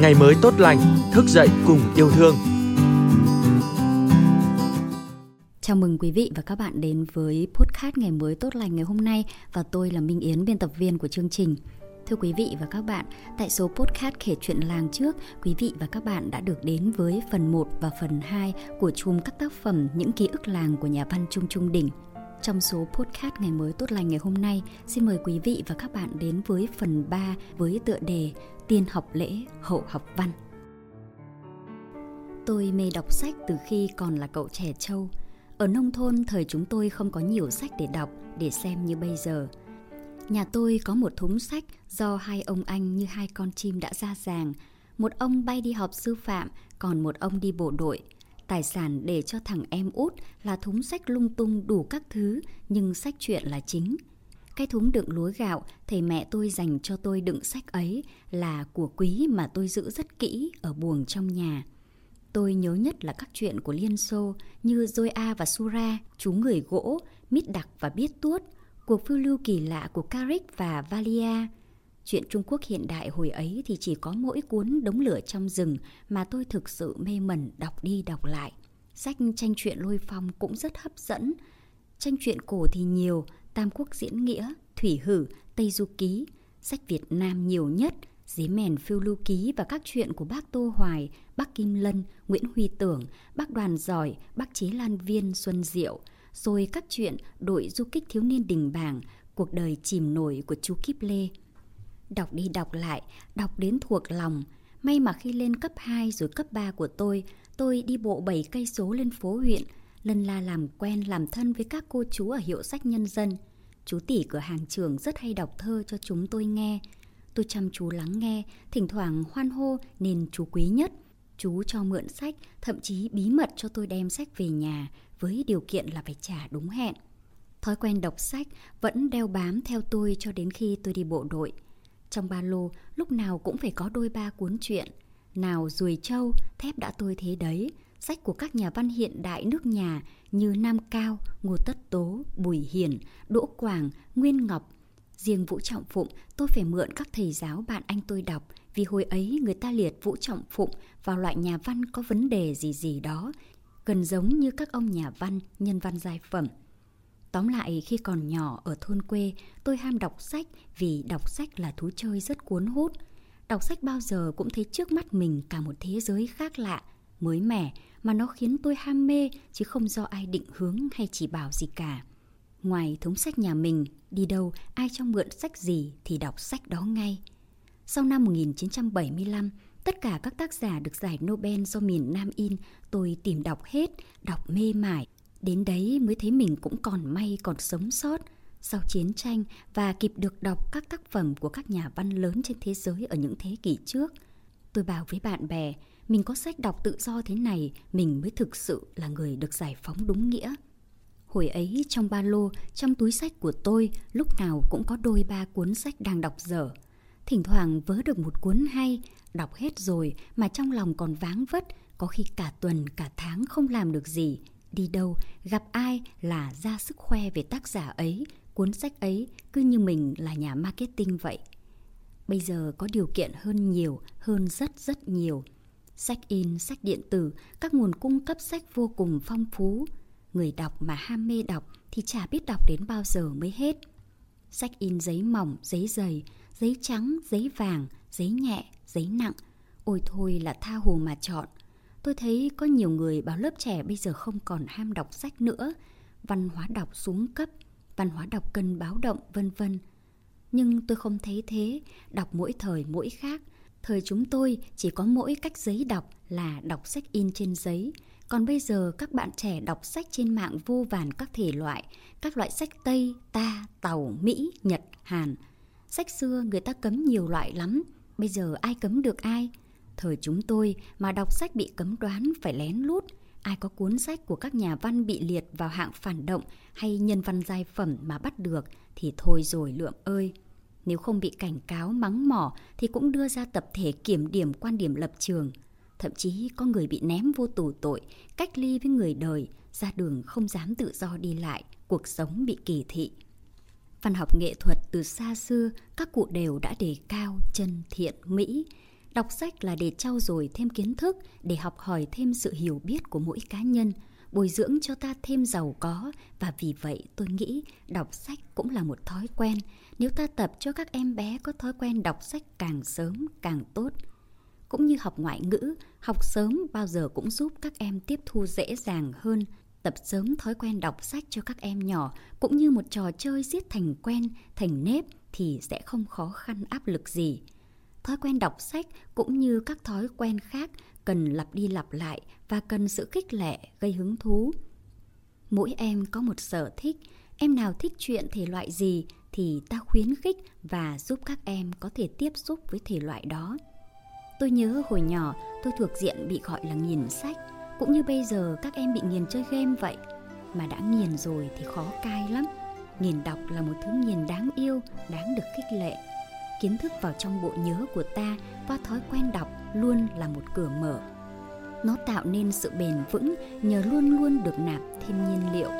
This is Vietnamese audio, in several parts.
ngày mới tốt lành, thức dậy cùng yêu thương. Chào mừng quý vị và các bạn đến với podcast ngày mới tốt lành ngày hôm nay và tôi là Minh Yến, biên tập viên của chương trình. Thưa quý vị và các bạn, tại số podcast kể chuyện làng trước, quý vị và các bạn đã được đến với phần 1 và phần 2 của chùm các tác phẩm Những ký ức làng của nhà văn Trung Trung Đình. Trong số podcast ngày mới tốt lành ngày hôm nay, xin mời quý vị và các bạn đến với phần 3 với tựa đề Tiên học lễ, hậu học văn. Tôi mê đọc sách từ khi còn là cậu trẻ trâu. Ở nông thôn thời chúng tôi không có nhiều sách để đọc, để xem như bây giờ. Nhà tôi có một thúng sách do hai ông anh như hai con chim đã ra ràng. Một ông bay đi học sư phạm, còn một ông đi bộ đội. Tài sản để cho thằng em út là thúng sách lung tung đủ các thứ, nhưng sách chuyện là chính – cái thúng đựng lúa gạo thầy mẹ tôi dành cho tôi đựng sách ấy là của quý mà tôi giữ rất kỹ ở buồng trong nhà. Tôi nhớ nhất là các chuyện của Liên Xô như Zoya và Sura, chú người gỗ, Mít Đặc và Biết Tuốt, cuộc phiêu lưu kỳ lạ của Carrick và Valia. Chuyện Trung Quốc hiện đại hồi ấy thì chỉ có mỗi cuốn Đống lửa trong rừng mà tôi thực sự mê mẩn đọc đi đọc lại. Sách tranh truyện lôi phong cũng rất hấp dẫn. Tranh truyện cổ thì nhiều, Tam Quốc Diễn Nghĩa, Thủy Hử, Tây Du Ký, sách Việt Nam nhiều nhất, Dế Mèn Phiêu Lưu Ký và các chuyện của bác Tô Hoài, bác Kim Lân, Nguyễn Huy Tưởng, bác Đoàn Giỏi, bác Chế Lan Viên, Xuân Diệu, rồi các chuyện đội du kích thiếu niên đình bảng, cuộc đời chìm nổi của chú Kíp Lê. Đọc đi đọc lại, đọc đến thuộc lòng. May mà khi lên cấp 2 rồi cấp 3 của tôi, tôi đi bộ 7 cây số lên phố huyện, lần la làm quen làm thân với các cô chú ở hiệu sách nhân dân – Chú tỷ cửa hàng trường rất hay đọc thơ cho chúng tôi nghe. Tôi chăm chú lắng nghe, thỉnh thoảng hoan hô nên chú quý nhất. Chú cho mượn sách, thậm chí bí mật cho tôi đem sách về nhà với điều kiện là phải trả đúng hẹn. Thói quen đọc sách vẫn đeo bám theo tôi cho đến khi tôi đi bộ đội. Trong ba lô lúc nào cũng phải có đôi ba cuốn truyện. Nào ruồi châu thép đã tôi thế đấy, sách của các nhà văn hiện đại nước nhà như Nam Cao, Ngô Tất Tố, Bùi Hiền, Đỗ Quảng, Nguyên Ngọc. Riêng Vũ Trọng Phụng, tôi phải mượn các thầy giáo bạn anh tôi đọc vì hồi ấy người ta liệt Vũ Trọng Phụng vào loại nhà văn có vấn đề gì gì đó, gần giống như các ông nhà văn, nhân văn giai phẩm. Tóm lại, khi còn nhỏ ở thôn quê, tôi ham đọc sách vì đọc sách là thú chơi rất cuốn hút. Đọc sách bao giờ cũng thấy trước mắt mình cả một thế giới khác lạ, mới mẻ mà nó khiến tôi ham mê chứ không do ai định hướng hay chỉ bảo gì cả. Ngoài thống sách nhà mình, đi đâu ai cho mượn sách gì thì đọc sách đó ngay. Sau năm 1975, tất cả các tác giả được giải Nobel do miền Nam in tôi tìm đọc hết, đọc mê mải. Đến đấy mới thấy mình cũng còn may còn sống sót sau chiến tranh và kịp được đọc các tác phẩm của các nhà văn lớn trên thế giới ở những thế kỷ trước. Tôi bảo với bạn bè, mình có sách đọc tự do thế này, mình mới thực sự là người được giải phóng đúng nghĩa. Hồi ấy trong ba lô, trong túi sách của tôi lúc nào cũng có đôi ba cuốn sách đang đọc dở. Thỉnh thoảng vớ được một cuốn hay, đọc hết rồi mà trong lòng còn váng vất, có khi cả tuần cả tháng không làm được gì. Đi đâu, gặp ai là ra sức khoe về tác giả ấy, cuốn sách ấy cứ như mình là nhà marketing vậy. Bây giờ có điều kiện hơn nhiều, hơn rất rất nhiều. Sách in, sách điện tử, các nguồn cung cấp sách vô cùng phong phú. Người đọc mà ham mê đọc thì chả biết đọc đến bao giờ mới hết. Sách in giấy mỏng, giấy dày, giấy trắng, giấy vàng, giấy nhẹ, giấy nặng. Ôi thôi là tha hồ mà chọn. Tôi thấy có nhiều người bảo lớp trẻ bây giờ không còn ham đọc sách nữa. Văn hóa đọc xuống cấp, văn hóa đọc cần báo động, vân vân. Nhưng tôi không thấy thế, đọc mỗi thời mỗi khác, Thời chúng tôi chỉ có mỗi cách giấy đọc là đọc sách in trên giấy. Còn bây giờ các bạn trẻ đọc sách trên mạng vô vàn các thể loại, các loại sách Tây, Ta, Tàu, Mỹ, Nhật, Hàn. Sách xưa người ta cấm nhiều loại lắm, bây giờ ai cấm được ai? Thời chúng tôi mà đọc sách bị cấm đoán phải lén lút. Ai có cuốn sách của các nhà văn bị liệt vào hạng phản động hay nhân văn giai phẩm mà bắt được thì thôi rồi lượm ơi. Nếu không bị cảnh cáo mắng mỏ thì cũng đưa ra tập thể kiểm điểm quan điểm lập trường. Thậm chí có người bị ném vô tù tội, cách ly với người đời, ra đường không dám tự do đi lại, cuộc sống bị kỳ thị. Văn học nghệ thuật từ xa xưa, các cụ đều đã đề cao chân thiện mỹ. Đọc sách là để trau dồi thêm kiến thức, để học hỏi thêm sự hiểu biết của mỗi cá nhân, bồi dưỡng cho ta thêm giàu có và vì vậy tôi nghĩ đọc sách cũng là một thói quen. Nếu ta tập cho các em bé có thói quen đọc sách càng sớm càng tốt. Cũng như học ngoại ngữ, học sớm bao giờ cũng giúp các em tiếp thu dễ dàng hơn. Tập sớm thói quen đọc sách cho các em nhỏ cũng như một trò chơi giết thành quen, thành nếp thì sẽ không khó khăn áp lực gì. Thói quen đọc sách cũng như các thói quen khác cần lặp đi lặp lại và cần sự khích lệ gây hứng thú. Mỗi em có một sở thích, em nào thích chuyện thể loại gì thì ta khuyến khích và giúp các em có thể tiếp xúc với thể loại đó. Tôi nhớ hồi nhỏ tôi thuộc diện bị gọi là nghiền sách, cũng như bây giờ các em bị nghiền chơi game vậy. Mà đã nghiền rồi thì khó cai lắm. Nghiền đọc là một thứ nghiền đáng yêu, đáng được khích lệ kiến thức vào trong bộ nhớ của ta qua thói quen đọc luôn là một cửa mở nó tạo nên sự bền vững nhờ luôn luôn được nạp thêm nhiên liệu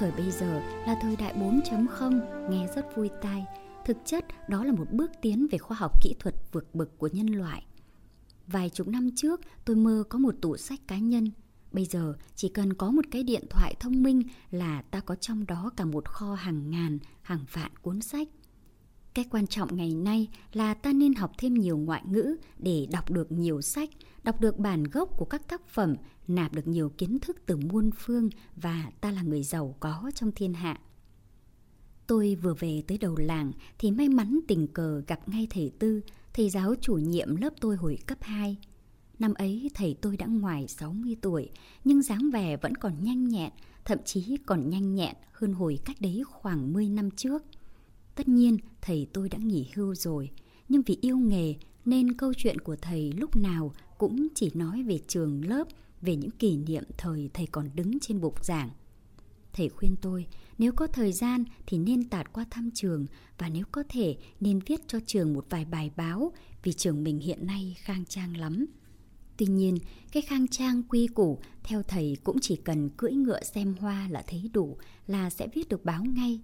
Thời bây giờ là thời đại 4.0, nghe rất vui tai. Thực chất đó là một bước tiến về khoa học kỹ thuật vượt bực của nhân loại. Vài chục năm trước, tôi mơ có một tủ sách cá nhân Bây giờ chỉ cần có một cái điện thoại thông minh là ta có trong đó cả một kho hàng ngàn, hàng vạn cuốn sách. Cái quan trọng ngày nay là ta nên học thêm nhiều ngoại ngữ để đọc được nhiều sách, đọc được bản gốc của các tác phẩm, nạp được nhiều kiến thức từ muôn phương và ta là người giàu có trong thiên hạ. Tôi vừa về tới đầu làng thì may mắn tình cờ gặp ngay thầy Tư, thầy giáo chủ nhiệm lớp tôi hồi cấp 2. Năm ấy thầy tôi đã ngoài 60 tuổi, nhưng dáng vẻ vẫn còn nhanh nhẹn, thậm chí còn nhanh nhẹn hơn hồi cách đấy khoảng 10 năm trước. Tất nhiên, thầy tôi đã nghỉ hưu rồi, nhưng vì yêu nghề nên câu chuyện của thầy lúc nào cũng chỉ nói về trường lớp, về những kỷ niệm thời thầy còn đứng trên bục giảng. Thầy khuyên tôi, nếu có thời gian thì nên tạt qua thăm trường và nếu có thể nên viết cho trường một vài bài báo vì trường mình hiện nay khang trang lắm. Tuy nhiên, cái khang trang quy củ theo thầy cũng chỉ cần cưỡi ngựa xem hoa là thấy đủ là sẽ viết được báo ngay.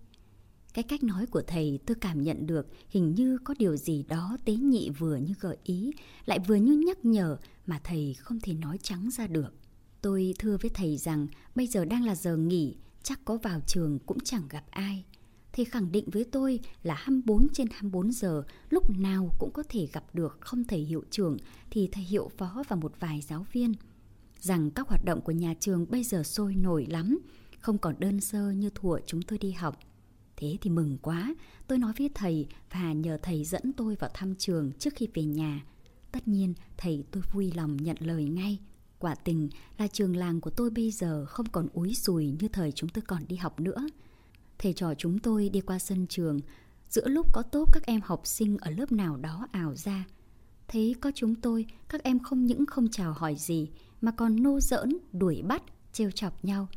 Cái cách nói của thầy tôi cảm nhận được hình như có điều gì đó tế nhị vừa như gợi ý, lại vừa như nhắc nhở mà thầy không thể nói trắng ra được. Tôi thưa với thầy rằng bây giờ đang là giờ nghỉ, chắc có vào trường cũng chẳng gặp ai thì khẳng định với tôi là 24 trên 24 giờ lúc nào cũng có thể gặp được không thầy hiệu trưởng thì thầy hiệu phó và một vài giáo viên. Rằng các hoạt động của nhà trường bây giờ sôi nổi lắm, không còn đơn sơ như thuở chúng tôi đi học. Thế thì mừng quá, tôi nói với thầy và nhờ thầy dẫn tôi vào thăm trường trước khi về nhà. Tất nhiên, thầy tôi vui lòng nhận lời ngay. Quả tình là trường làng của tôi bây giờ không còn úi sùi như thời chúng tôi còn đi học nữa thầy trò chúng tôi đi qua sân trường, giữa lúc có tốt các em học sinh ở lớp nào đó ảo ra. Thấy có chúng tôi, các em không những không chào hỏi gì, mà còn nô giỡn, đuổi bắt, trêu chọc nhau.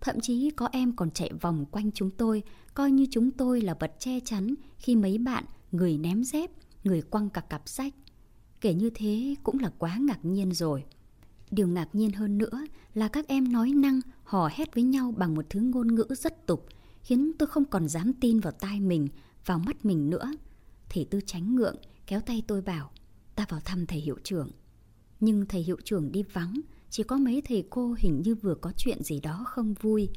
Thậm chí có em còn chạy vòng quanh chúng tôi, coi như chúng tôi là vật che chắn khi mấy bạn, người ném dép, người quăng cả cặp sách. Kể như thế cũng là quá ngạc nhiên rồi. Điều ngạc nhiên hơn nữa là các em nói năng, hò hét với nhau bằng một thứ ngôn ngữ rất tục, khiến tôi không còn dám tin vào tai mình, vào mắt mình nữa. Thầy Tư tránh ngượng, kéo tay tôi bảo, ta vào thăm thầy hiệu trưởng. Nhưng thầy hiệu trưởng đi vắng, chỉ có mấy thầy cô hình như vừa có chuyện gì đó không vui.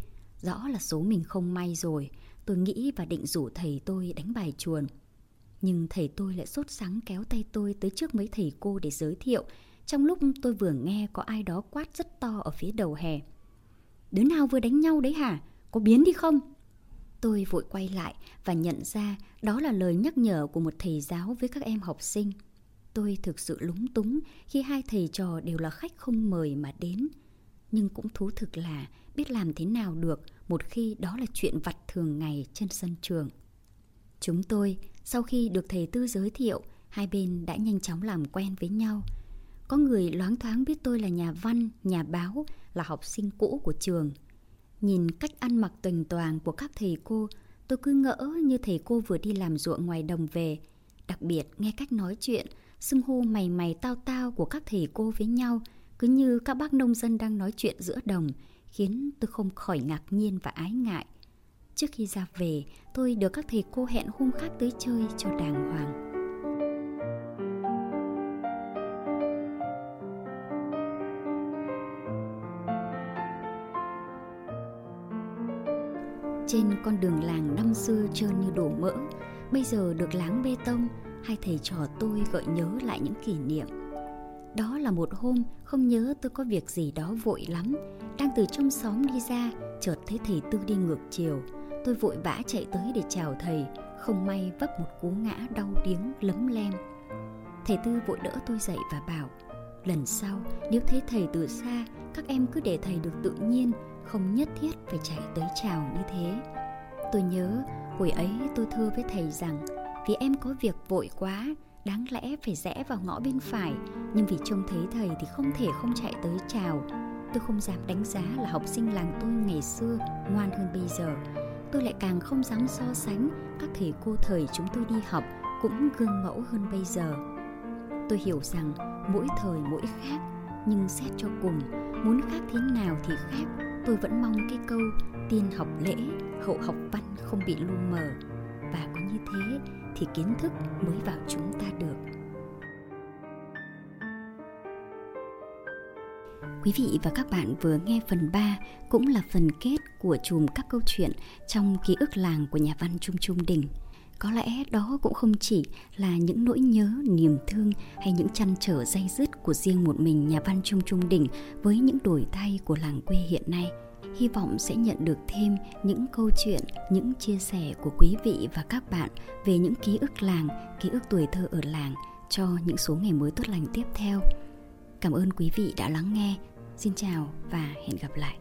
Rõ là số mình không may rồi, tôi nghĩ và định rủ thầy tôi đánh bài chuồn. Nhưng thầy tôi lại sốt sắng kéo tay tôi tới trước mấy thầy cô để giới thiệu, trong lúc tôi vừa nghe có ai đó quát rất to ở phía đầu hè. Đứa nào vừa đánh nhau đấy hả? Có biến đi không? Tôi vội quay lại và nhận ra đó là lời nhắc nhở của một thầy giáo với các em học sinh. Tôi thực sự lúng túng khi hai thầy trò đều là khách không mời mà đến. Nhưng cũng thú thực là biết làm thế nào được một khi đó là chuyện vặt thường ngày trên sân trường. Chúng tôi, sau khi được thầy Tư giới thiệu, hai bên đã nhanh chóng làm quen với nhau. Có người loáng thoáng biết tôi là nhà văn, nhà báo, là học sinh cũ của trường – Nhìn cách ăn mặc tuần toàn của các thầy cô, tôi cứ ngỡ như thầy cô vừa đi làm ruộng ngoài đồng về. Đặc biệt nghe cách nói chuyện, xưng hô mày mày tao tao của các thầy cô với nhau, cứ như các bác nông dân đang nói chuyện giữa đồng, khiến tôi không khỏi ngạc nhiên và ái ngại. Trước khi ra về, tôi được các thầy cô hẹn hôm khác tới chơi cho đàng hoàng. Trên con đường làng năm xưa trơn như đổ mỡ, bây giờ được láng bê tông, hai thầy trò tôi gợi nhớ lại những kỷ niệm. Đó là một hôm không nhớ tôi có việc gì đó vội lắm, đang từ trong xóm đi ra, chợt thấy thầy Tư đi ngược chiều. Tôi vội vã chạy tới để chào thầy, không may vấp một cú ngã đau điếng lấm lem. Thầy Tư vội đỡ tôi dậy và bảo, lần sau nếu thấy thầy từ xa, các em cứ để thầy được tự nhiên, không nhất thiết phải chạy tới chào như thế. Tôi nhớ, hồi ấy tôi thưa với thầy rằng vì em có việc vội quá, đáng lẽ phải rẽ vào ngõ bên phải. Nhưng vì trông thấy thầy thì không thể không chạy tới chào. Tôi không dám đánh giá là học sinh làng tôi ngày xưa ngoan hơn bây giờ. Tôi lại càng không dám so sánh các thầy cô thời chúng tôi đi học cũng gương mẫu hơn bây giờ. Tôi hiểu rằng mỗi thời mỗi khác, nhưng xét cho cùng, muốn khác thế nào thì khác tôi vẫn mong cái câu tiên học lễ, hậu học văn không bị lu mờ và có như thế thì kiến thức mới vào chúng ta được Quý vị và các bạn vừa nghe phần 3 cũng là phần kết của chùm các câu chuyện trong ký ức làng của nhà văn Trung Trung Đình. Có lẽ đó cũng không chỉ là những nỗi nhớ, niềm thương hay những chăn trở dây dứt của riêng một mình nhà văn Trung Trung đỉnh với những đổi thay của làng quê hiện nay. Hy vọng sẽ nhận được thêm những câu chuyện, những chia sẻ của quý vị và các bạn về những ký ức làng, ký ức tuổi thơ ở làng cho những số ngày mới tốt lành tiếp theo. Cảm ơn quý vị đã lắng nghe. Xin chào và hẹn gặp lại.